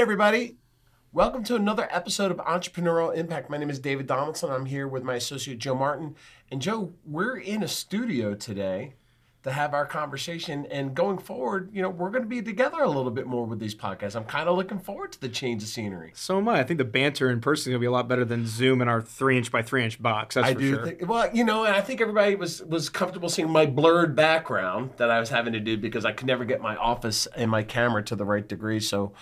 everybody. Welcome to another episode of Entrepreneurial Impact. My name is David Donaldson. I'm here with my associate Joe Martin. And Joe, we're in a studio today to have our conversation. And going forward, you know, we're going to be together a little bit more with these podcasts. I'm kind of looking forward to the change of scenery. So am I. I think the banter in person is going to be a lot better than Zoom in our three inch by three inch box. That's I for do sure. think. Well, you know, and I think everybody was was comfortable seeing my blurred background that I was having to do because I could never get my office and my camera to the right degree. So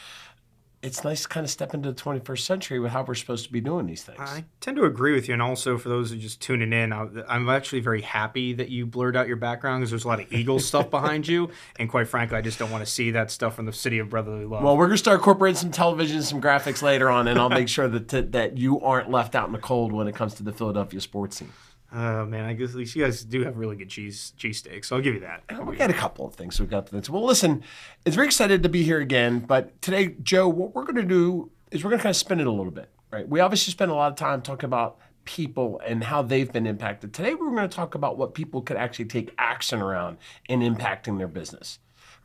it's nice to kind of step into the 21st century with how we're supposed to be doing these things. I tend to agree with you. And also, for those who are just tuning in, I'm actually very happy that you blurred out your background because there's a lot of Eagles stuff behind you. And quite frankly, I just don't want to see that stuff from the city of brotherly love. Well, we're gonna start incorporating some television, some graphics later on, and I'll make sure that that you aren't left out in the cold when it comes to the Philadelphia sports scene. Oh, man, I guess at least you guys do have really good cheese cheesesteaks. So I'll give you that. We got a couple of things we've got this. Well, listen, it's very excited to be here again. But today, Joe, what we're going to do is we're going to kind of spin it a little bit, right? We obviously spend a lot of time talking about people and how they've been impacted. Today, we're going to talk about what people could actually take action around in impacting their business.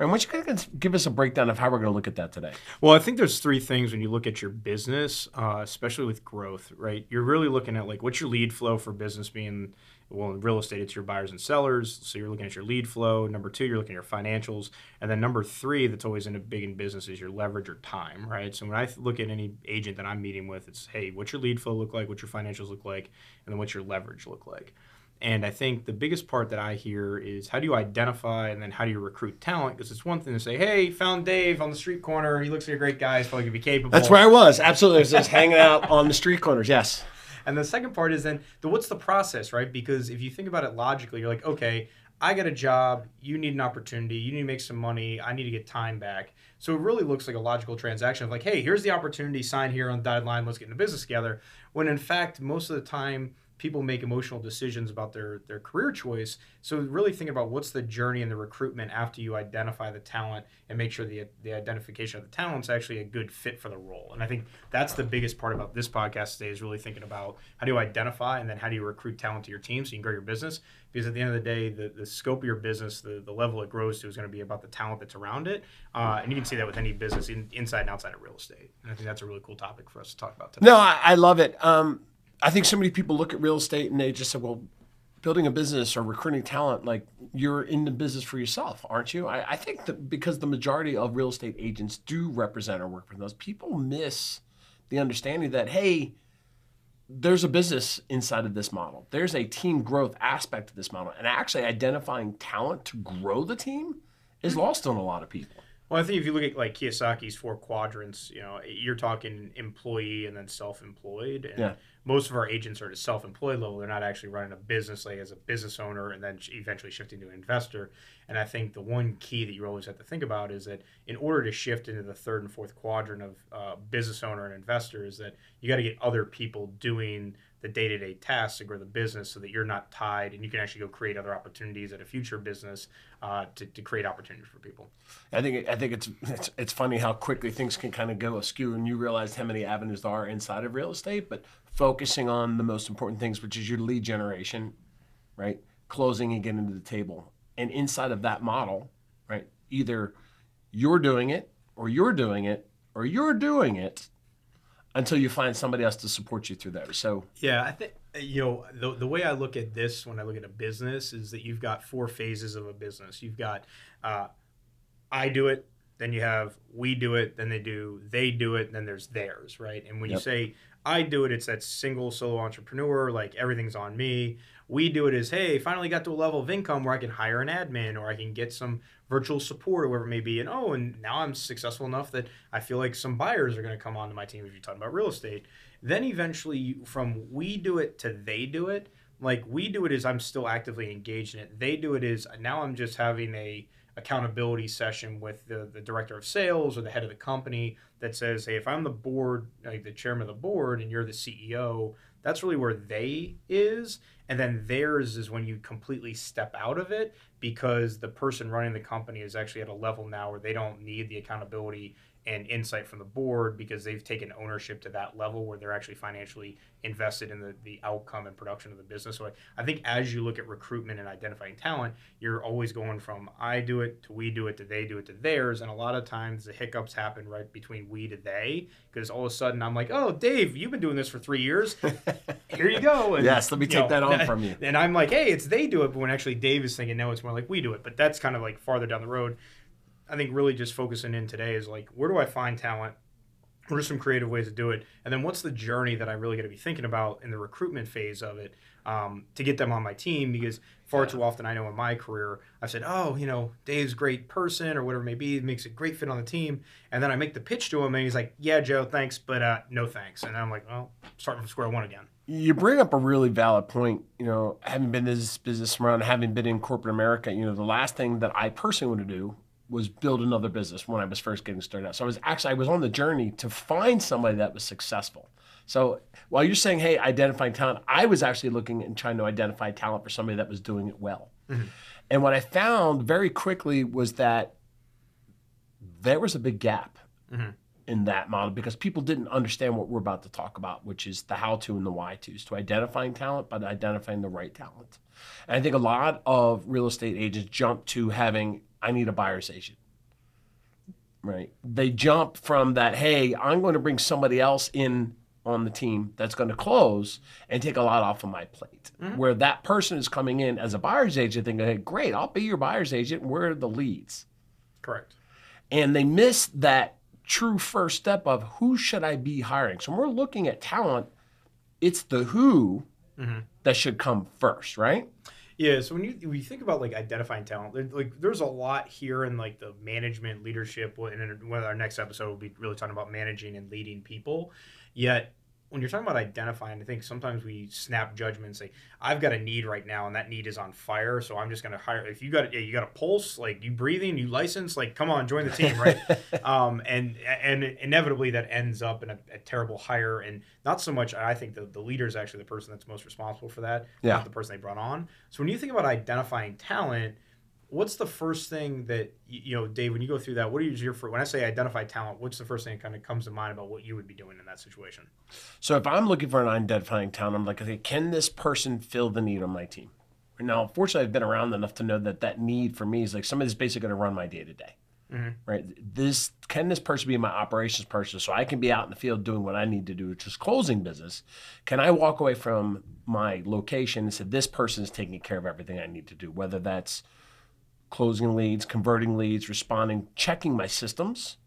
Right? Why don't you give us a breakdown of how we're going to look at that today? Well, I think there's three things when you look at your business, uh, especially with growth, right? You're really looking at like what's your lead flow for business being, well, in real estate, it's your buyers and sellers. So you're looking at your lead flow. Number two, you're looking at your financials. And then number three, that's always in a big in business is your leverage or time, right? So when I look at any agent that I'm meeting with, it's, hey, what's your lead flow look like? What's your financials look like? And then what's your leverage look like? And I think the biggest part that I hear is how do you identify and then how do you recruit talent? Because it's one thing to say, hey, found Dave on the street corner. He looks like a great guy. He's probably going to be capable. That's where I was. Absolutely. I was just hanging out on the street corners. Yes. And the second part is then the what's the process, right? Because if you think about it logically, you're like, okay, I got a job, you need an opportunity, you need to make some money, I need to get time back. So it really looks like a logical transaction of like, hey, here's the opportunity, sign here on the dotted line, let's get into business together. When in fact, most of the time, people make emotional decisions about their their career choice. So really think about what's the journey and the recruitment after you identify the talent and make sure the the identification of the talent's actually a good fit for the role. And I think that's the biggest part about this podcast today is really thinking about how do you identify and then how do you recruit talent to your team so you can grow your business. Because at the end of the day, the, the scope of your business, the, the level it grows to is going to be about the talent that's around it. Uh, and you can see that with any business in, inside and outside of real estate. And I think that's a really cool topic for us to talk about today. No, I, I love it. Um, I think so many people look at real estate and they just say, well, building a business or recruiting talent, like you're in the business for yourself, aren't you? I, I think that because the majority of real estate agents do represent or work for those, people miss the understanding that, hey, there's a business inside of this model. There's a team growth aspect of this model. And actually identifying talent to grow the team is mm-hmm. lost on a lot of people. Well, I think if you look at like Kiyosaki's four quadrants, you know, you're talking employee and then self-employed. And Yeah. Most of our agents are at a self-employed level. They're not actually running a business like as a business owner and then eventually shifting to an investor. And I think the one key that you always have to think about is that in order to shift into the third and fourth quadrant of uh, business owner and investor is that you got to get other people doing the day-to-day tasks to grow the business so that you're not tied and you can actually go create other opportunities at a future business uh, to, to create opportunities for people. I think I think it's, it's it's funny how quickly things can kind of go askew, and you realize how many avenues there are inside of real estate. But focusing on the most important things, which is your lead generation, right, closing and getting to the table, and inside of that model, right, either you're doing it, or you're doing it, or you're doing it, until you find somebody else to support you through that. So Yeah, I think you know the the way I look at this when I look at a business is that you've got four phases of a business. You've got uh, I do it, then you have we do it, then they do they do it, then there's theirs, right? And when you say I do it, it's that single solo entrepreneur, like everything's on me. We do it as hey, finally got to a level of income where I can hire an admin or I can get some virtual support or whatever it may be. And oh, and now I'm successful enough that I feel like some buyers are going to come onto my team if you're talking about real estate. Then eventually, from we do it to they do it, like we do it is I'm still actively engaged in it. They do it is now I'm just having a accountability session with the, the director of sales or the head of the company that says, hey, if I'm the board, like the chairman of the board, and you're the CEO, that's really where they is. And then theirs is when you completely step out of it because the person running the company is actually at a level now where they don't need the accountability and insight from the board because they've taken ownership to that level where they're actually financially invested in the, the outcome and production of the business. So I, I think as you look at recruitment and identifying talent, you're always going from I do it to we do it to they do it to theirs. And a lot of times the hiccups happen right between we to they because all of a sudden I'm like, oh, Dave, you've been doing this for three years. Here you go. And, yes, let me take know, that on from you. And I'm like, hey, it's they do it. But when actually Dave is thinking, no, it's more like we do it. But that's kind of like farther down the road. I think really just focusing in today is like, where do I find talent? What are some creative ways to do it? And then what's the journey that I really got to be thinking about in the recruitment phase of it um, to get them on my team? Because far yeah. too often I know in my career, I've said, oh, you know, Dave's great person or whatever it may be, makes a great fit on the team. And then I make the pitch to him and he's like, yeah, Joe, thanks, but uh, no thanks. And I'm like, well, starting from square one again. You bring up a really valid point. You know, having been in this business around, having been in corporate America, you know, the last thing that I personally want to do was build another business when I was first getting started out. So I was actually I was on the journey to find somebody that was successful. So while you're saying, hey, identifying talent, I was actually looking and trying to identify talent for somebody that was doing it well. Mm-hmm. And what I found very quickly was that there was a big gap mm-hmm. in that model because people didn't understand what we're about to talk about, which is the how to and the why to's to identifying talent, but identifying the right talent. And I think a lot of real estate agents jump to having I need a buyer's agent. Right. They jump from that, hey, I'm going to bring somebody else in on the team that's going to close and take a lot off of my plate. Mm-hmm. Where that person is coming in as a buyer's agent thinking, hey, great, I'll be your buyer's agent. Where are the leads? Correct. And they miss that true first step of who should I be hiring? So when we're looking at talent, it's the who mm-hmm. that should come first, right? Yeah, so when you when you think about like identifying talent, like there's a lot here in like the management leadership. And one of our next episode will be really talking about managing and leading people. Yet when you're talking about identifying, I think sometimes we snap judgments. Say, I've got a need right now, and that need is on fire, so I'm just going to hire. If you got, yeah, you got a pulse, like you breathing, you license, like come on, join the team, right? um, and and inevitably that ends up in a, a, terrible hire, and not so much. I think the the leader is actually the person that's most responsible for that, yeah. not the person they brought on. So when you think about identifying talent what's the first thing that you know dave when you go through that what are your for when i say identify talent what's the first thing that kind of comes to mind about what you would be doing in that situation? So if i'm looking for an identifying talent i'm like okay can this person fill the need on my team? Now fortunately i've been around enough to know that that need for me is like somebody's basically going to run my day to day right? This can this person be my operations person so i can be out in the field doing what i need to do which is closing business? Can i walk away from my location and say this person is taking care of everything i need to do whether that's closing leads, converting leads, responding, checking my systems,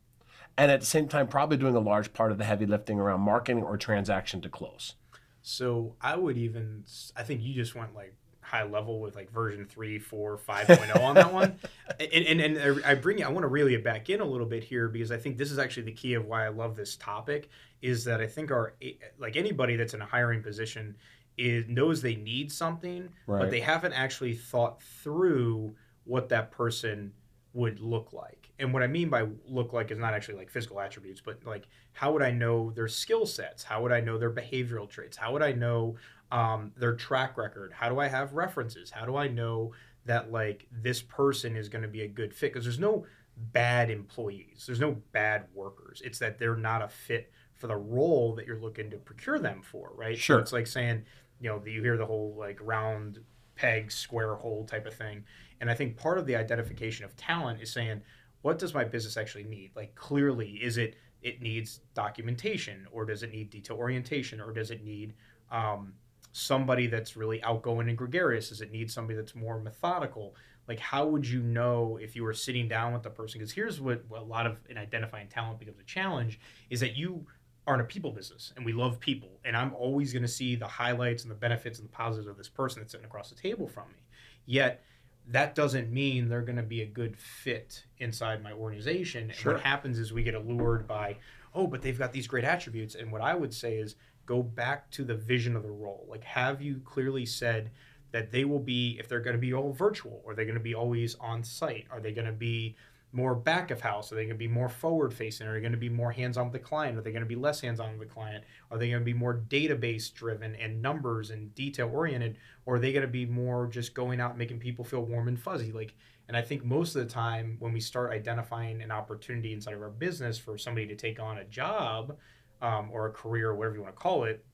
and at the same time, probably doing a large part of the heavy lifting around marketing or transaction to close. So I would even, I think you just went like high level with like version 3, 4, 5.0 on that one. And, and, and I bring I want to reel it back in a little bit here because I think this is actually the key of why I love this topic is that I think our, eh, like anybody that's in a hiring position is knows they need something, right. but they haven't actually thought through what that person would look like. And what I mean by look like is not actually like physical attributes, but like how would I know their skill sets? How would I know their behavioral traits? How would I know um, their track record? How do I have references? How do I know that like this person is going to be a good fit? Because there's no bad employees, there's no bad workers. It's that they're not a fit for the role that you're looking to procure them for, right? Sure. So it's like saying, you know, you hear the whole like round peg, square hole type of thing and I think part of the identification of talent is saying, what does my business actually need? Like clearly, is it it needs documentation, or does it need detail orientation, or does it need um, somebody that's really outgoing and gregarious? Does it need somebody that's more methodical? Like, how would you know if you were sitting down with the person? Because here's what, what a lot of in identifying talent becomes a challenge: is that you are in a people business and we love people and i'm always going to see the highlights and the benefits and the positives of this person that's sitting across the table from me yet that doesn't mean they're going to be a good fit inside my organization. Sure. And what happens is we get allured by, oh, but they've got these great attributes. And what I would say is go back to the vision of the role. Like, have you clearly said that they will be, if they're going to be all virtual, or they're going to be always on site? Are they going to be more back of house? Are they going to be more forward facing? Are they going to be more hands on with the client? Are they going to be less hands on with the client? Are they going to be more database driven and numbers and detail oriented? Or are they going to be more just going out making people feel warm and fuzzy? Like, and I think most of the time when we start identifying an opportunity inside of our business for somebody to take on a job um, or a career, or whatever you want to call it,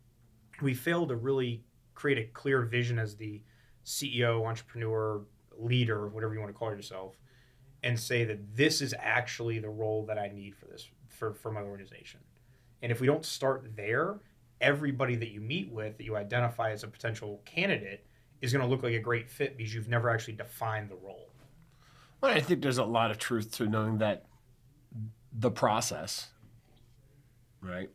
we fail to really create a clear vision as the CEO, entrepreneur, leader, whatever you want to call yourself, and say that this is actually the role that I need for this for, for my organization. And if we don't start there, everybody that you meet with that you identify as a potential candidate is going to look like a great fit because you've never actually defined the role. Well, I think there's a lot of truth to knowing that the process, right?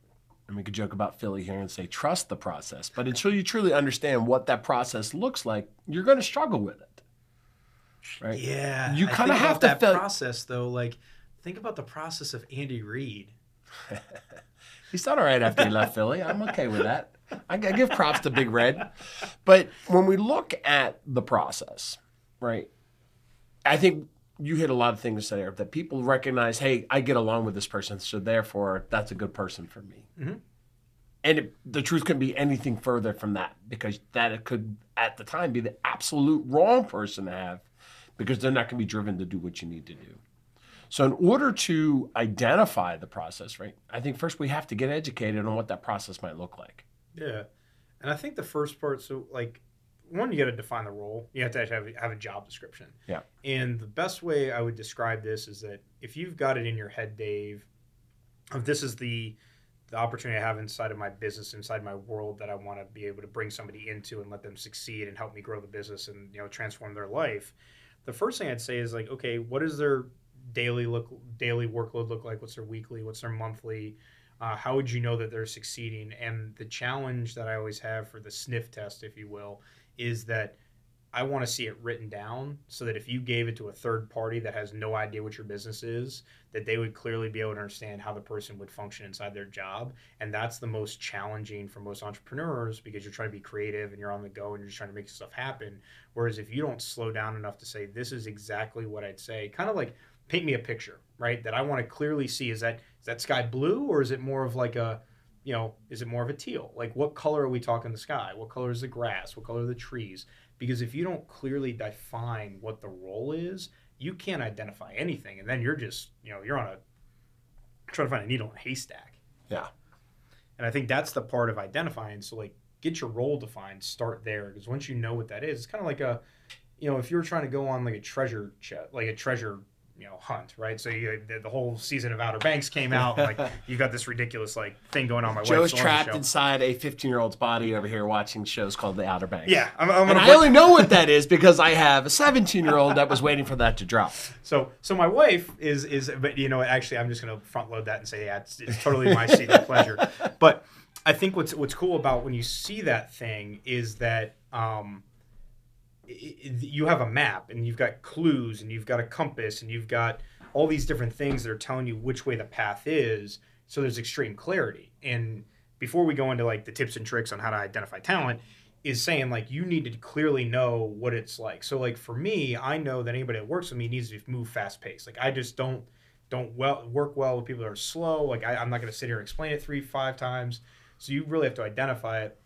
And we could joke about Philly here and say trust the process, but until you truly understand what that process looks like, you're going to struggle with it. Right? Yeah. You kinda have to that feel- process though. Like, think about the process of Andy Reid. He's done all right after he left Philly. I'm okay with that. I, I give props to Big Red. But when we look at the process, right, I think you hit a lot of things there that people recognize, hey, I get along with this person, so therefore that's a good person for me. Mhm. And it, the truth couldn't be anything further from that because that it could, at the time, be the absolute wrong person to have because they're not going to be driven to do what you need to do. So, in order to identify the process, right, I think first we have to get educated on what that process might look like. Yeah, and I think the first part, so like, one, you got to define the role. You have to actually have, have a job description. Yeah. And the best way I would describe this is that if you've got it in your head, Dave, of this is the the opportunity I have inside of my business, inside my world that I want to be able to bring somebody into and let them succeed and help me grow the business and you know transform their life. The first thing I'd say is like, okay, what does their daily look daily workload look like? What's their weekly? What's their monthly? Uh, how would you know that they're succeeding? And the challenge that I always have for the sniff test, if you will, is that I want to see it written down so that if you gave it to a third party that has no idea what your business is, that they would clearly be able to understand how the person would function inside their job. And that's the most challenging for most entrepreneurs because you're trying to be creative and you're on the go and you're just trying to make stuff happen. Whereas if you don't slow down enough to say, this is exactly what I'd say, kind of like paint me a picture, right? That I want to clearly see is that is that sky blue or is it more of like a you know, is it more of a teal? Like what color are we talking the sky? What color is the grass? What color are the trees? Because if you don't clearly define what the role is, you can't identify anything. And then you're just, you know, you're on a trying to find a needle in a haystack. Yeah. And I think that's the part of identifying. So like get your role defined, start there. Because once you know what that is, it's kind of like a, you know, if you were trying to go on like a treasure chest, like a treasure, you know, hunt, right? So you the, the whole season of Outer Banks came out, and, like you got this ridiculous like thing going on. My Joe's wife's trapped inside a 15 year old's body over here watching shows called The Outer Banks. Yeah, I'm, I'm And I only know what that is because I have a 17 year old that was waiting for that to drop. So, so my wife is is, but you know, actually, I'm just going to front load that and say, yeah, it's, it's totally my secret pleasure. But I think what's what's cool about when you see that thing is that um, you have a map and you've got clues and you've got a compass and you've got all these different things that are telling you which way the path is. So there's extreme clarity. And before we go into like the tips and tricks on how to identify talent, is saying like you need to clearly know what it's like. So like for me, I know that anybody that works with me needs to move fast paced. Like I just don't don't well work well with people that are slow. Like I, I'm not going to sit here and explain it three five times. So you really have to identify it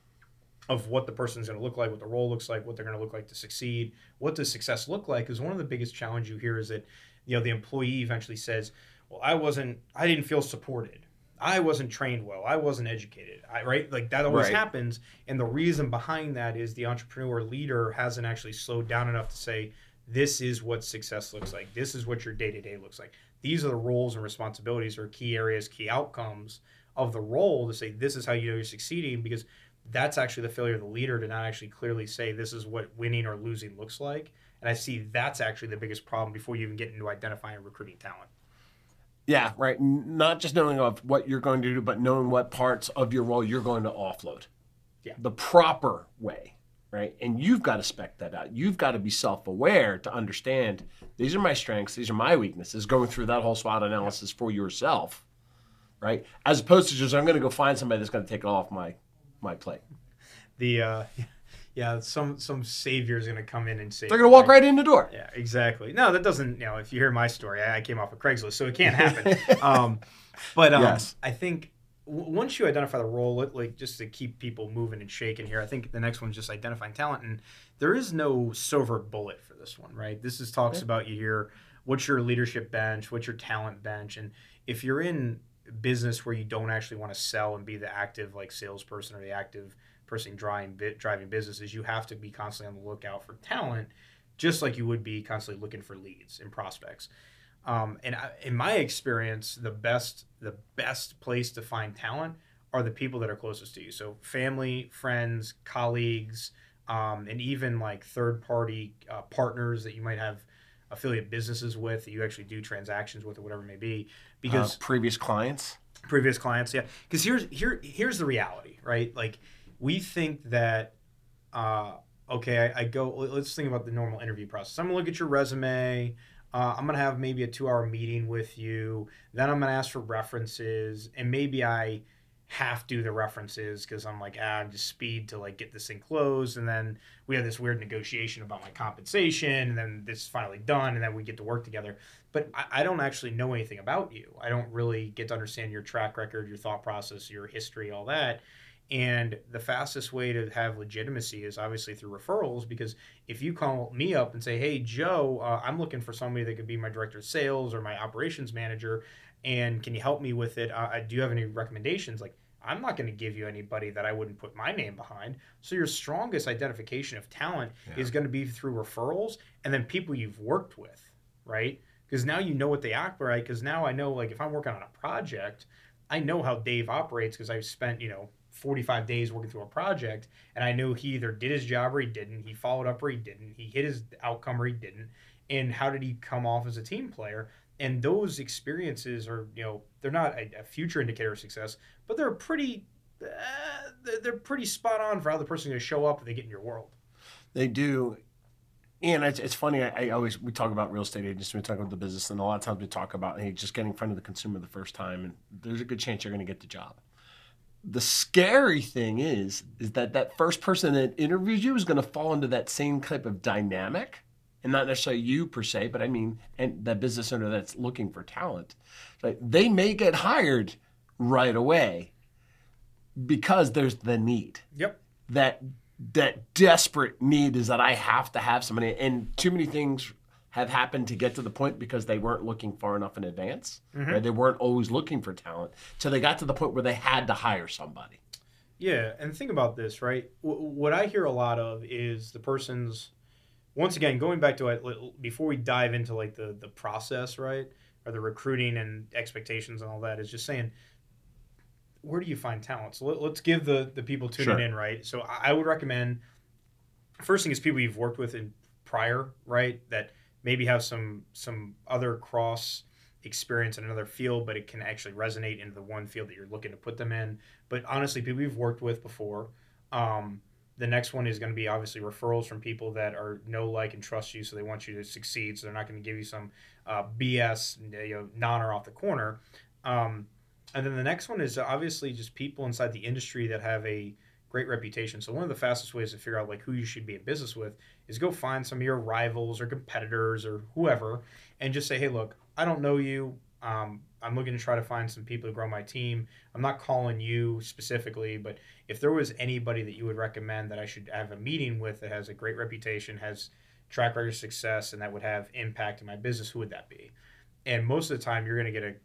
of what the person's going to look like, what the role looks like, what they're going to look like to succeed. What does success look like? Because one of the biggest challenge you hear is that you know the employee eventually says, "Well, I wasn't, I didn't feel supported." I wasn't trained well. I wasn't educated. I, right? Like that always Right. happens. And the reason behind that is the entrepreneur leader hasn't actually slowed down enough to say, this is what success looks like. This is what your day to day looks like. These are the roles and responsibilities or key areas, key outcomes of the role to say, this is how you know you're succeeding because that's actually the failure of the leader to not actually clearly say, this is what winning or losing looks like. And I see that's actually the biggest problem before you even get into identifying and recruiting talent. Yeah, right. Not just knowing of what you're going to do, but knowing what parts of your role you're going to offload. Yeah. The proper way, right? And you've got to spec that out. You've got to be self aware to understand these are my strengths, these are my weaknesses, going through that whole SWOT analysis for yourself, right? As opposed to just, I'm going to go find somebody that's going to take it off my, my plate. the uh, yeah, some some savior is gonna come in and save. They're gonna walk right in the door. Yeah, exactly. No, that doesn't. You know, if you hear my story, I, I came off of Craigslist, so it can't happen. um, but um, Yes. I think w- once you identify the role, like just to keep people moving and shaking here, I think the next one's just identifying talent, and there is no silver bullet for this one, right? This is talks Yeah. about you here. What's your leadership bench? What's your talent bench? And if you're in business where you don't actually want to sell and be the active like salesperson or the active person driving driving businesses, you have to be constantly on the lookout for talent, just like you would be constantly looking for leads and prospects. Um, and I, in my experience, the best the best place to find talent are the people that are closest to you. So family, friends, colleagues, um, and even like third party uh, partners that you might have affiliate businesses with that you actually do transactions with or whatever it may be. Because Uh, previous clients. previous clients yeah because here's here here's the reality right like we think that uh okay I, I go let's think about the normal interview process i'm gonna look at your resume uh, i'm gonna have maybe a two hour meeting with you then i'm gonna ask for references and maybe i half do the references because i'm like ah I'm just speed to like get this thing closed and then we have this weird negotiation about my compensation and then this is finally done and then we get to work together but I, I don't actually know anything about you. I don't really get to understand your track record, your thought process, your history, all that. And the fastest way to have legitimacy is obviously through referrals because if you call me up and say, hey, Joe, uh, I'm looking for somebody that could be my director of sales or my operations manager, and can you help me with it? Uh, do you have any recommendations? Like, I'm not going to give you anybody that I wouldn't put my name behind. So your strongest identification of talent Yeah. is going to be through referrals and then people you've worked with, right? Because now you know what they act right. Because now I know, like, if I'm working on a project, I know how Dave operates because I've spent, you know, 45 days working through a project and I know he either did his job or he didn't. He followed up or he didn't. He hit his outcome or he didn't. And how did he come off as a team player? And those experiences are, you know, they're not a, a future indicator of success, but they're pretty, uh, they're- pretty spot on for how the person's going to show up if they get in your world. They do. And it's, it's funny. I, I always we talk about real estate agents. We talk about the business, and a lot of times we talk about hey, just getting in front of the consumer the first time, and there's a good chance you're going to get the job. The scary thing is, is that that first person that interviews you is going to fall into that same type of dynamic, and not necessarily you per se, but I mean, and that business owner that's looking for talent. They may get hired right away because there's the need Yep. that that desperate need is that I have to have somebody, and too many things have happened to get to the point because they weren't looking far enough in advance. Mm-hmm. Right? They weren't always looking for talent, so they got to the point where they had to hire somebody. Yeah, and think about this, right? W- what I hear a lot of is the person's once again going back to it before we dive into like the the process, right? Or the recruiting and expectations and all that is just saying where do you find talent? So let, let's give the the people tuning Sure. in, right? So I, I would recommend first thing is people you've worked with in prior, right? That maybe have some some other cross experience in another field, but it can actually resonate into the one field that you're looking to put them in but honestly, people you've worked with before. Um, the next one is going to be obviously referrals from people that are know, like, and trust you, so they want you to succeed. So they're not going to give you some uh, BS, you know, non or off the corner. Um, and then the next one is obviously just people inside the industry that have a great reputation. So one of the fastest ways to figure out like who you should be in business with is go find some of your rivals or competitors or whoever, and just say, hey, look, I don't know you. Um, I'm looking to try to find some people to grow my team. I'm not calling you specifically, but if there was anybody that you would recommend that I should have a meeting with that has a great reputation, has track record of success, and that would have impact in my business, who would that be? And most of the time, you're going to get a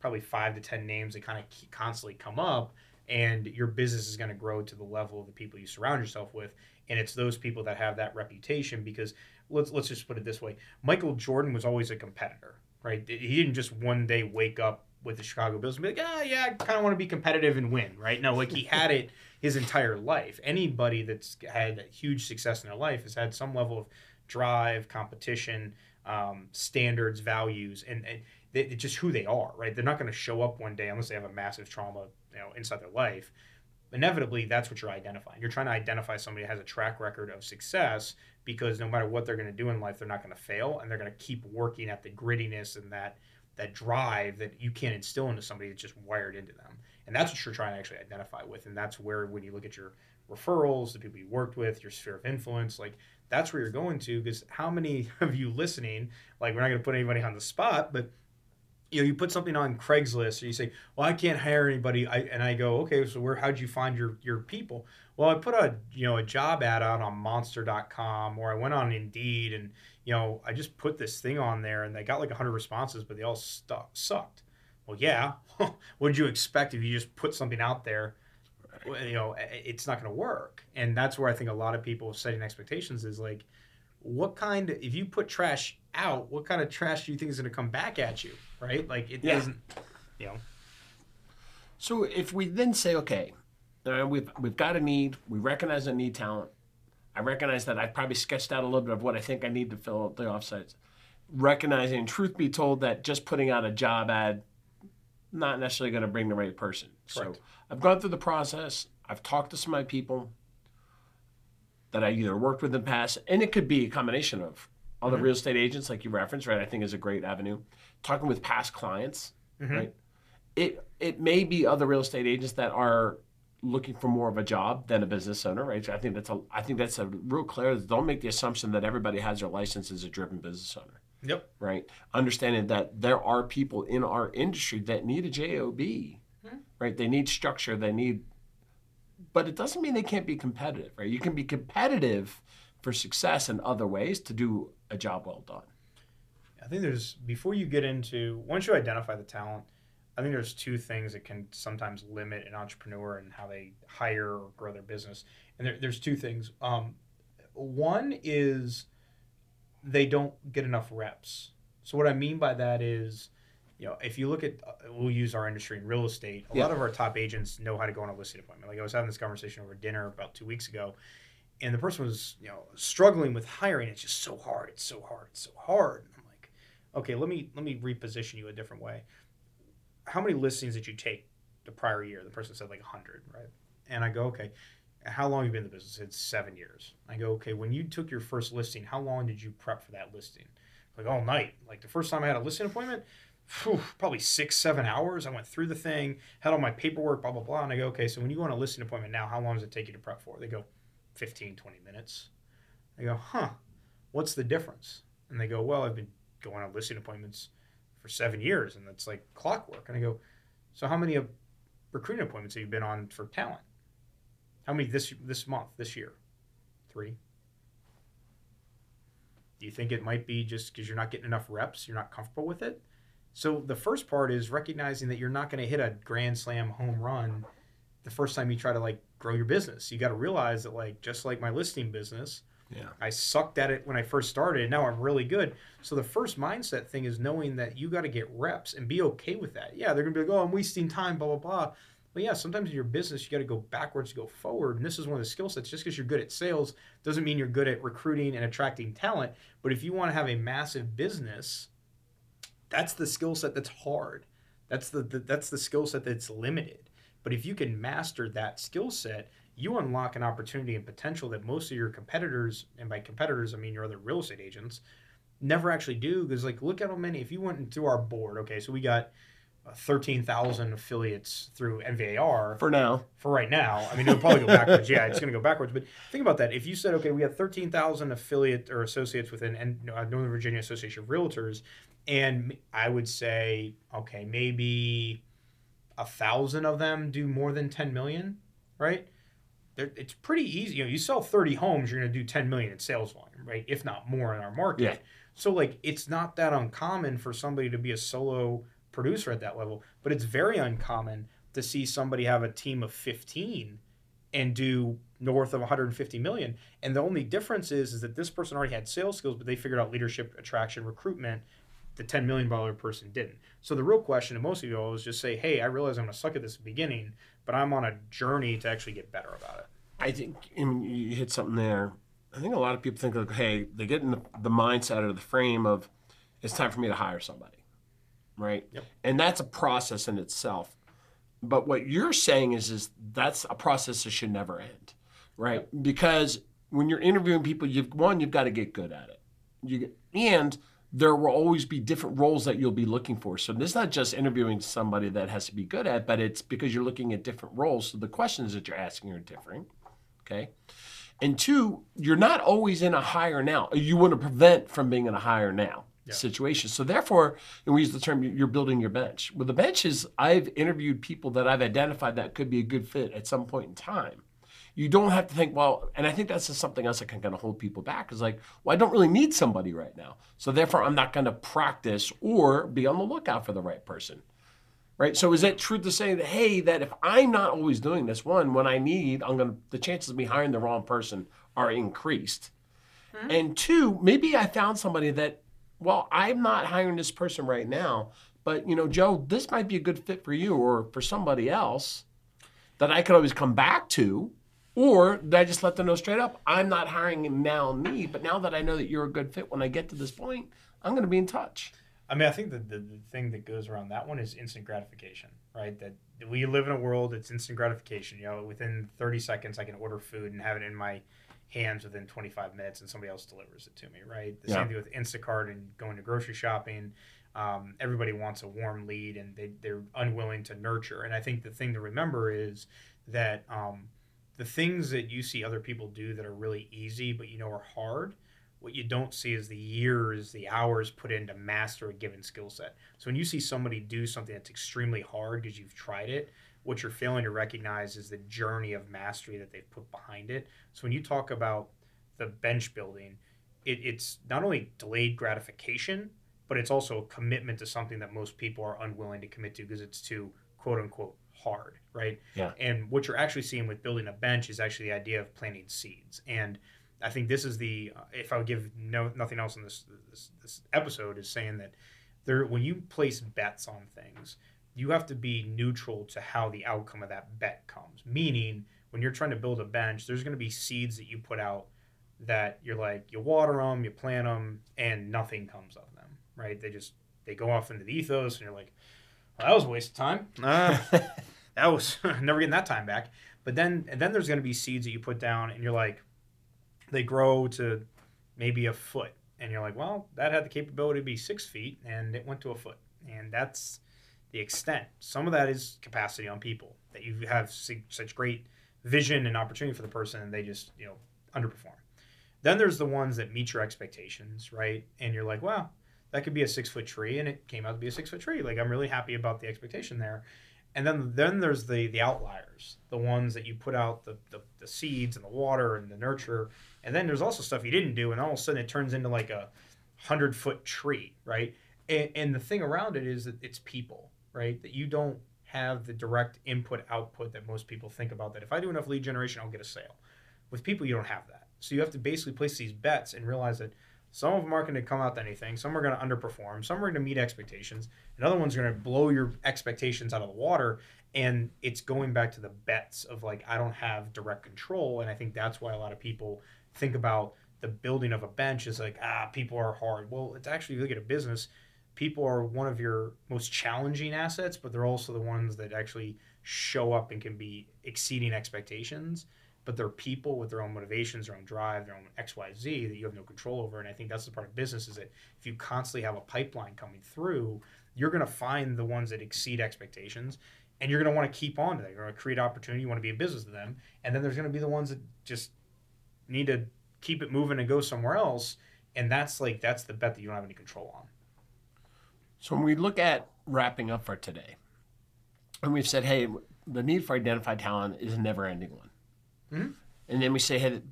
probably five to ten names that kind of constantly come up, and your business is going to grow to the level of the people you surround yourself with. And it's those people that have that reputation because let's let's just put it this way: Michael Jordan was always a competitor, right? He didn't just one day wake up with the Chicago Bulls and be like, ah, yeah, I kind of want to be competitive and win, right? No, like he had it his entire life. Anybody that's had huge success in their life has had some level of drive, competition, um, standards, values, and, and they, it's just who they are, right? They're not going to show up one day unless they have a massive trauma, you know, inside their life. Inevitably, that's what you're identifying. You're trying to identify somebody has a track record of success because no matter what they're going to do in life, they're not going to fail, and they're going to keep working at the grittiness and that that drive that you can't instill into somebody that's just wired into them. And that's what you're trying to actually identify with. And that's where when you look at your referrals, the people you worked with, your sphere of influence. Like that's where you're going to. Because how many of you listening? Like we're not going to put anybody on the spot, but you know, you put something on Craigslist, or you say, "Well, I can't hire anybody," I, and I go, "Okay, so where? How'd you find your your people?" Well, I put a you know a job ad out on Monster.com, or I went on Indeed, and you know I just put this thing on there, and they got like hundred responses, but they all stuck, sucked. Well, yeah, what did you expect if you just put something out there? You know, it's not going to work, and that's where I think a lot of people setting expectations is like, what kind? Of, if you put trash out, what kind of trash do you think is going to come back at you? Right? Like it Yeah. doesn't. You know. So if we then say, okay, uh, we've we've got a need, we recognize I need talent. I recognize that I've probably sketched out a little bit of what I think I need to fill the offsites. Recognizing, truth be told, that just putting out a job ad, not necessarily going to bring the right person. Correct. So I've gone through the process. I've talked to some of my people that I either worked with in the past, and it could be a combination of other real estate agents, like you referenced, right? I think is a great avenue. Talking with past clients, mm-hmm. right? It it may be other real estate agents that are looking for more of a job than a business owner, right? So I think that's a I think that's a real clear. Don't make the assumption that everybody has their license as a driven business owner, Yep. right? Understanding that there are people in our industry that need a job, mm-hmm. right? They need structure. They need, but it doesn't mean they can't be competitive, right? You can be competitive for success in other ways to do a job well done. I think there's before you get into once you identify the talent, I think there's two things that can sometimes limit an entrepreneur and how they hire or grow their business. And there, there's two things. Um, one is they don't get enough reps. So what I mean by that is, you know, if you look at, uh, we'll use our industry in real estate. A Yeah. lot of our top agents know how to go on a listing appointment. Like I was having this conversation over dinner about two weeks ago, and the person was, you know, struggling with hiring. It's just so hard. It's so hard. It's so hard. Okay, let me let me reposition you a different way. How many listings did you take the prior year? The person said like 100, right? And I go, okay, how long have you been in the business? It's seven years. I go, okay, when you took your first listing, how long did you prep for that listing? Like all night. Like the first time I had a listing appointment, phew, probably six, seven hours. I went through the thing, had all my paperwork, blah, blah, blah. And I go, okay, so when you go on a listing appointment now, how long does it take you to prep for? They go, 15, 20 minutes. I go, huh, what's the difference? And they go, well, I've been going on listing appointments for seven years, and that's like clockwork. And I go, so how many of recruiting appointments have you been on for talent? How many this this month, this year? Three. Do you think it might be just because you're not getting enough reps, you're not comfortable with it? So the first part is recognizing that you're not going to hit a grand slam home run the first time you try to like grow your business. You got to realize that like just like my listing business, Yeah. I sucked at it when I first started, and now I'm really good. So the first mindset thing is knowing that you got to get reps and be okay with that. Yeah, they're gonna be like, "Oh, I'm wasting time," blah blah blah. But yeah, sometimes in your business you got to go backwards to go forward, and this is one of the skill sets. Just because you're good at sales doesn't mean you're good at recruiting and attracting talent. But if you want to have a massive business, that's the skill set that's hard. That's the, the that's the skill set that's limited. But if you can master that skill set, you unlock an opportunity and potential that most of your competitors, and by competitors I mean your other real estate agents, never actually do. Because like, look at how many. If you went through our board, okay, so we got uh, thirteen thousand affiliates through NVAR For now. for right now. I mean, it'll probably go backwards. Yeah, it's going to go backwards. But think about that. If you said, okay, we have 13,000 affiliate or associates within N- uh, Northern Virginia Association of Realtors, and I would say, okay, maybe a thousand of them do more than 10 million, right? It's pretty easy. You know, you sell 30 homes, you're going to do 10 million in sales volume, right? If not more in our market. Yeah. So, like, it's not that uncommon for somebody to be a solo producer at that level, but it's very uncommon to see somebody have a team of 15 and do north of 150 million. And the only difference is, is that this person already had sales skills, but they figured out leadership, attraction, recruitment. The 10 million dollar person didn't. So the real question to most of you all is just say, hey, I realize I'm gonna suck at this at the beginning, but I'm on a journey to actually get better about it. I think I mean, you hit something there. I think a lot of people think like, hey, they get in the, the mindset or the frame of it's time for me to hire somebody, right? Yep. And that's a process in itself. But what you're saying is, is that's a process that should never end, right? Because when you're interviewing people, you've one, you've got to get good at it. You get, and there will always be different roles that you'll be looking for. So it's not just interviewing somebody that has to be good at, but it's because you're looking at different roles. So the questions that you're asking are different Okay. And two, you're not always in a hire now. You want to prevent from being in a hire now Yeah. situation. So therefore, and we use the term you're building your bench. Well, the bench is I've interviewed people that I've identified that could be a good fit at some point in time. You don't have to think, well, and I think that's just something else that can kind of hold people back. Is like, well, I don't really need somebody right now. So therefore, I'm not going to practice or be on the lookout for the right person right? So is it true to say that hey, that if I'm not always doing this, one when I need, I'm gonna the chances of me hiring the wrong person are increased, mm-hmm. and two, maybe I found somebody that, well, I'm not hiring this person right now, but you know, Joe, this might be a good fit for you or for somebody else that I could always come back to. Or did I just let them know straight up, I'm not hiring him now me, but now that I know that you're a good fit when I get to this point, I'm going to be in touch. I mean, I think that the, the thing that goes around that one is instant gratification, right? That we live in a world that's instant gratification. You know, within 30 seconds, I can order food and have it in my hands within 25 minutes, and somebody else delivers it to me, right? The Yeah. same thing with Instacart and going to grocery shopping. Um, everybody wants a warm lead, and they, they're unwilling to nurture. And I think the thing to remember is that um, the things that you see other people do that are really easy, but you know are hard, what you don't see is the years, the hours put in to master a given skill set. So when you see somebody do something that's extremely hard because you've tried it, what you're failing to recognize is the journey of mastery that they've put behind it. So when you talk about the bench building, it, it's not only delayed gratification, but it's also a commitment to something that most people are unwilling to commit to because it's too quote unquote hard, right? Yeah. And what you're actually seeing with building a bench is actually the idea of planting seeds. And I think this is the uh, if I would give no nothing else in this this, this episode is saying that there when you place bets on things, you have to be neutral to how the outcome of that bet comes. Meaning, when you're trying to build a bench, there's going to be seeds that you put out that you're like you water them, you plant them, and nothing comes of them. Right? They just they go off into the ethos, and you're like, well, that was a waste of time. Uh, that was never getting that time back. But then and then there's going to be seeds that you put down, and you're like, they grow to maybe a foot, and you're like, well, that had the capability to be six feet, and it went to a foot, and that's the extent. Some of that is capacity on people that you have such great vision and opportunity for the person, and they just you know underperform. Then there's the ones that meet your expectations, right? And you're like, well, that could be a six foot tree, and it came out to be a six foot tree. Like I'm really happy about the expectation there. And then then there's the the outliers, the ones that you put out the, the, the seeds and the water and the nurture. And then there's also stuff you didn't do, and all of a sudden it turns into like a hundred foot tree, right? And, and the thing around it is that it's people, right? That you don't have the direct input output that most people think about. That if I do enough lead generation, I'll get a sale. With people, you don't have that. So you have to basically place these bets and realize that some of them aren't going to come out to anything. Some are going to underperform. Some are going to meet expectations. And other ones going to blow your expectations out of the water. And it's going back to the bets of like, I don't have direct control. And I think that's why a lot of people think about the building of a bench is like, ah, people are hard. Well, it's actually, if you look at a business, people are one of your most challenging assets, but they're also the ones that actually show up and can be exceeding expectations but they're people with their own motivations, their own drive, their own X, Y, Z that you have no control over. And I think that's the part of business is that if you constantly have a pipeline coming through, you're going to find the ones that exceed expectations, and you're going to want to keep on to that. You're going to create opportunity. You want to be a business to them, and then there's going to be the ones that just need to keep it moving and go somewhere else. And that's like that's the bet that you don't have any control on. So when we look at wrapping up for today, and we've said, hey, the need for identified talent is a never-ending one, Mhm. and then we say, hey,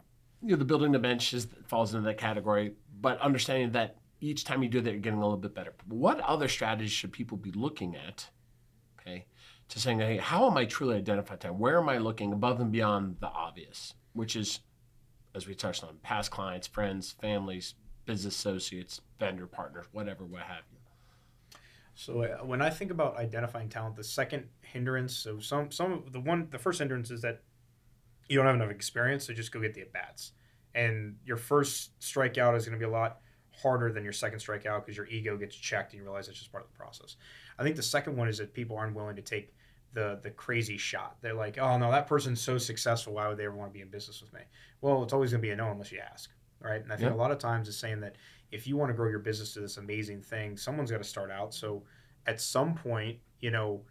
you know, the building the bench is, falls into that category, but understanding that each time you do that, you're getting a little bit better. What other strategies should people be looking at? Okay, to saying, hey, how am I truly identified talent? Where am I looking above and beyond the obvious, which is, as we touched on, past clients, friends, families, business associates, vendor partners, whatever, what have you. So uh, when I think about identifying talent, the second hindrance, so some some the one the first hindrance is that you don't have enough experience, so just go get the at bats. And your first strikeout is going to be a lot harder than your second strikeout because your ego gets checked and you realize it's just part of the process. I think the second one is that people aren't willing to take the the crazy shot. They're like, oh no, that person's so successful. Why would they ever want to be in business with me? Well, it's always going to be a no unless you ask, right? And I think a lot of times it's saying that if you want to grow your business to this amazing thing, someone's got to start out. So at some point, you know,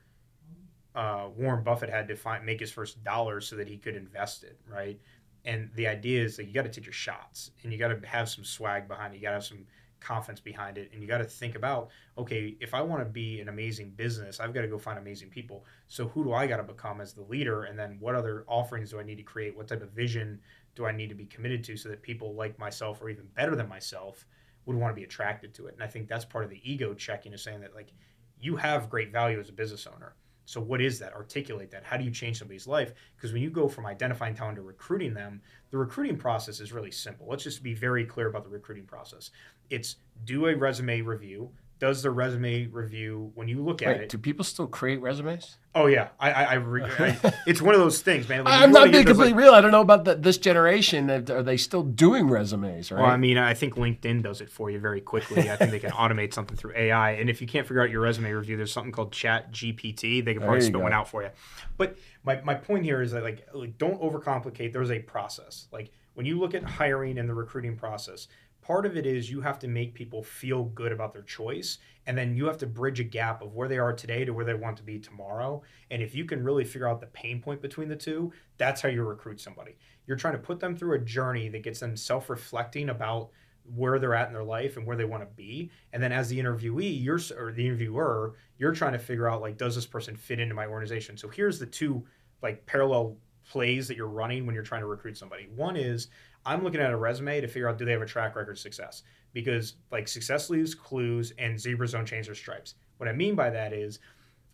uh, Warren Buffett had to find make his first dollar so that he could invest it, right? And the idea is that you got to take your shots and you got to have some swag behind it. You got to have some confidence behind it. And you got to think about, okay, if I want to be an amazing business, I've got to go find amazing people. So who do I got to become as the leader? And then what other offerings do I need to create? What type of vision do I need to be committed to so that people like myself or even better than myself would want to be attracted to it? And I think that's part of the ego checking is saying that like you have great value as a business owner. So what is that? Articulate that. How do you change somebody's life? Because when you go from identifying talent to recruiting them, the recruiting process is really simple. Let's just be very clear about the recruiting process. It's do a resume review, does the resume review when you look at Wait, it. do people still create resumes? Oh yeah, I, I, I, re- I it's one of those things, man. Like, I'm not being those, like- completely real. I don't know about the, this generation. Are they still doing resumes? Right? Well, I mean, I think LinkedIn does it for you very quickly. I think they can automate something through AI. And if you can't figure out your resume review, there's something called Chat GPT. They can probably spit one out for you. But my, my point here is that like, like don't overcomplicate. There's a process. Like when you look at hiring and the recruiting process, part of it is you have to make people feel good about their choice and then you have to bridge a gap of where they are today to where they want to be tomorrow. And if you can really figure out the pain point between the two that's how you recruit somebody. You're trying to put them through a journey that gets them self-reflecting about where they're at in their life and where they want to be. And then as the interviewee you're or the interviewer you're trying to figure out like does this person fit into my organization? So here's the two like parallel plays that you're running when you're trying to recruit somebody. One is i'm looking at a resume to figure out do they have a track record of success? Because like success leaves clues and zebras don't change their stripes. What i mean by that is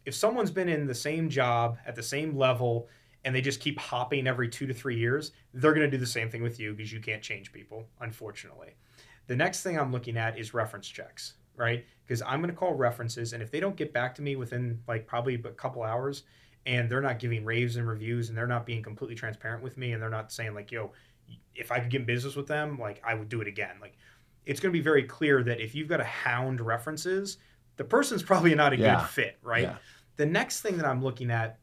if someone's been in the same job at the same level and they just keep hopping every two to three years they're going to do the same thing with you because you can't change people unfortunately. The next thing I'm looking at is reference checks, right? Because I'm going to call references, and if they don't get back to me within like probably a couple hours, and they're not giving raves and reviews, and they're not being completely transparent with me, and they're not saying like, "Yo, if I could get in business with them, like I would do it again." Like, it's going to be very clear that if you've got to hound references, the person's probably not a Yeah. good fit, right? Yeah. The next thing that I'm looking at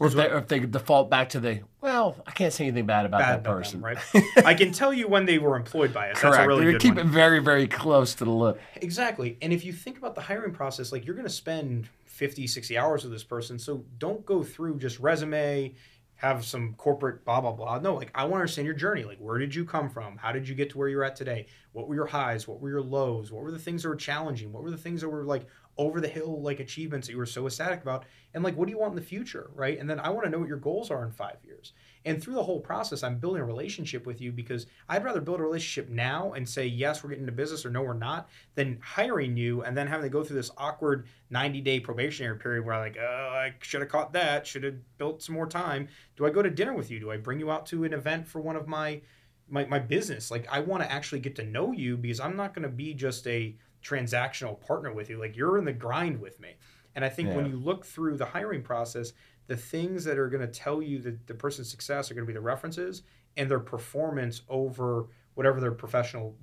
or, if they, or if they default back to the well, I can't say anything bad about bad that about them, person. right? I can tell you when they were employed by us. Correct. That's a really good keep one. it very, very close to the lip. Exactly. And if you think about the hiring process, like you're going to spend 50, 60 hours with this person. So don't go through just resume, have some corporate blah, blah, blah. No, like I want to understand your journey. Like, where did you come from? How did you get to where you're at today? What were your highs? What were your lows? What were the things that were challenging? What were the things that were like over the hill, like achievements that you were so ecstatic about? And like, what do you want in the future? Right. And then I want to know what your goals are in five years. And through the whole process, I'm building a relationship with you because I'd rather build a relationship now and say, yes, we're getting into business or no, we're not, than hiring you and then having to go through this awkward 90 day probationary period where I'm like, oh, I should have caught that, should have built some more time. Do I go to dinner with you? Do I bring you out to an event for one of my my, my business? Like, I want to actually get to know you because I'm not going to be just a transactional partner with you. Like, you're in the grind with me. And I think when you look through the hiring process, the things that are going to tell you that the person's success are going to be the references and their performance over whatever their professional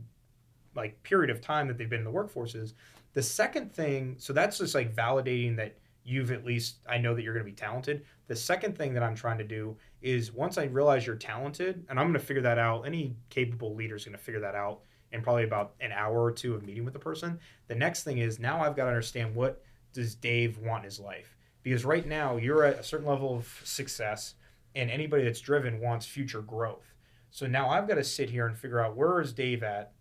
like period of time that they've been in the workforce is. The second thing, so that's just like validating that you've at least I know that you're going to be talented. The second thing that I'm trying to do is once I realize you're talented, and I'm going to figure that out. Any capable leader is going to figure that out in probably about an hour or two of meeting with the person. The next thing is now I've got to understand what does Dave want in his life because right now you're at a certain level of success, and anybody that's driven wants future growth. So now I've got to sit here and figure out where is Dave at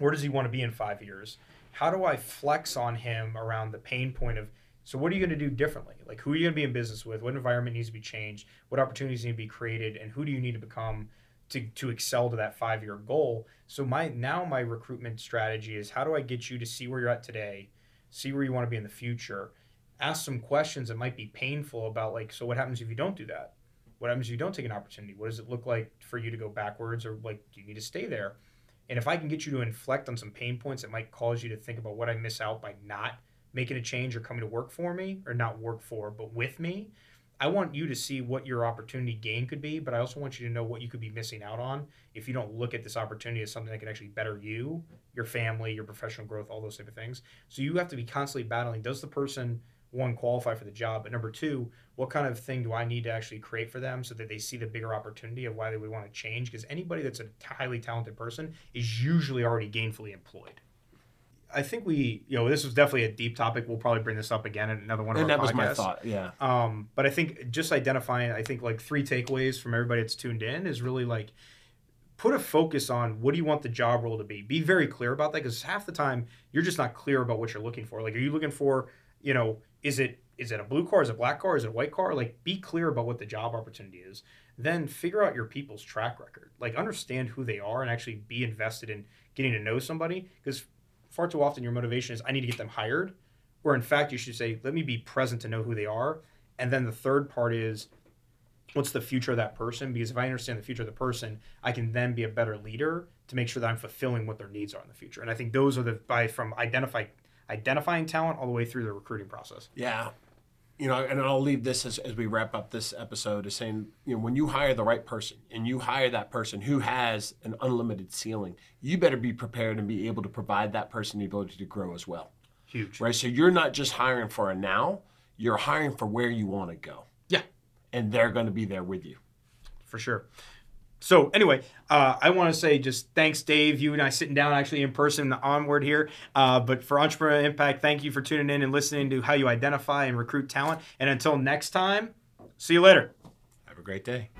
where does he want to be in five years? How do I flex on him around the pain point of so what are you going to do differently? Like who are you going to be in business with? What environment needs to be changed? What opportunities need to be created? And who do you need to become to, to excel to that five year goal? So my now my recruitment strategy is how do I get you to see where you're at today, see where you want to be in the future, ask some questions that might be painful about like so what happens if you don't do that? What happens if you don't take an opportunity? What does it look like for you to go backwards or like do you need to stay there? And if I can get you to inflect on some pain points that might cause you to think about what I miss out by not making a change or coming to work for me, or not work for, but with me, I want you to see what your opportunity gain could be, but I also want you to know what you could be missing out on if you don't look at this opportunity as something that can actually better you, your family, your professional growth, all those type of things. So you have to be constantly battling. Does the person one qualify for the job? But number two, what kind of thing do I need to actually create for them so that they see the bigger opportunity of why they would want to change? Because anybody that's a highly talented person is usually already gainfully employed. I think we, you know, this was definitely a deep topic. We'll probably bring this up again in another one of and our that was my thought. Yeah. Um, but I think just identifying, I think like three takeaways from everybody that's tuned in is really like put a focus on what do you want the job role to be. Be very clear about that because half the time you're just not clear about what you're looking for. Like, are you looking for, you know, is it is it a blue car, is it a black car, is it a white car? Like, be clear about what the job opportunity is. Then figure out your people's track record. Like, understand who they are and actually be invested in getting to know somebody because far too often your motivation is I need to get them hired, or in fact you should say let me be present to know who they are, and then the third part is what's the future of that person because if I understand the future of the person, I can then be a better leader to make sure that I'm fulfilling what their needs are in the future. And I think those are the by from identify identifying talent all the way through the recruiting process. Yeah. You know, and I'll leave this as, as we wrap up this episode is saying, you know, when you hire the right person and you hire that person who has an unlimited ceiling, you better be prepared and be able to provide that person the ability to grow as well. Huge. Right. So you're not just hiring for a now, you're hiring for where you want to go. Yeah. And they're going to be there with you. For sure. So anyway, uh, I want to say just thanks, Dave. You and I sitting down actually in person onward here. Uh, but for Entrepreneur Impact, thank you for tuning in and listening to how you identify and recruit talent. And until next time, see you later. Have a great day.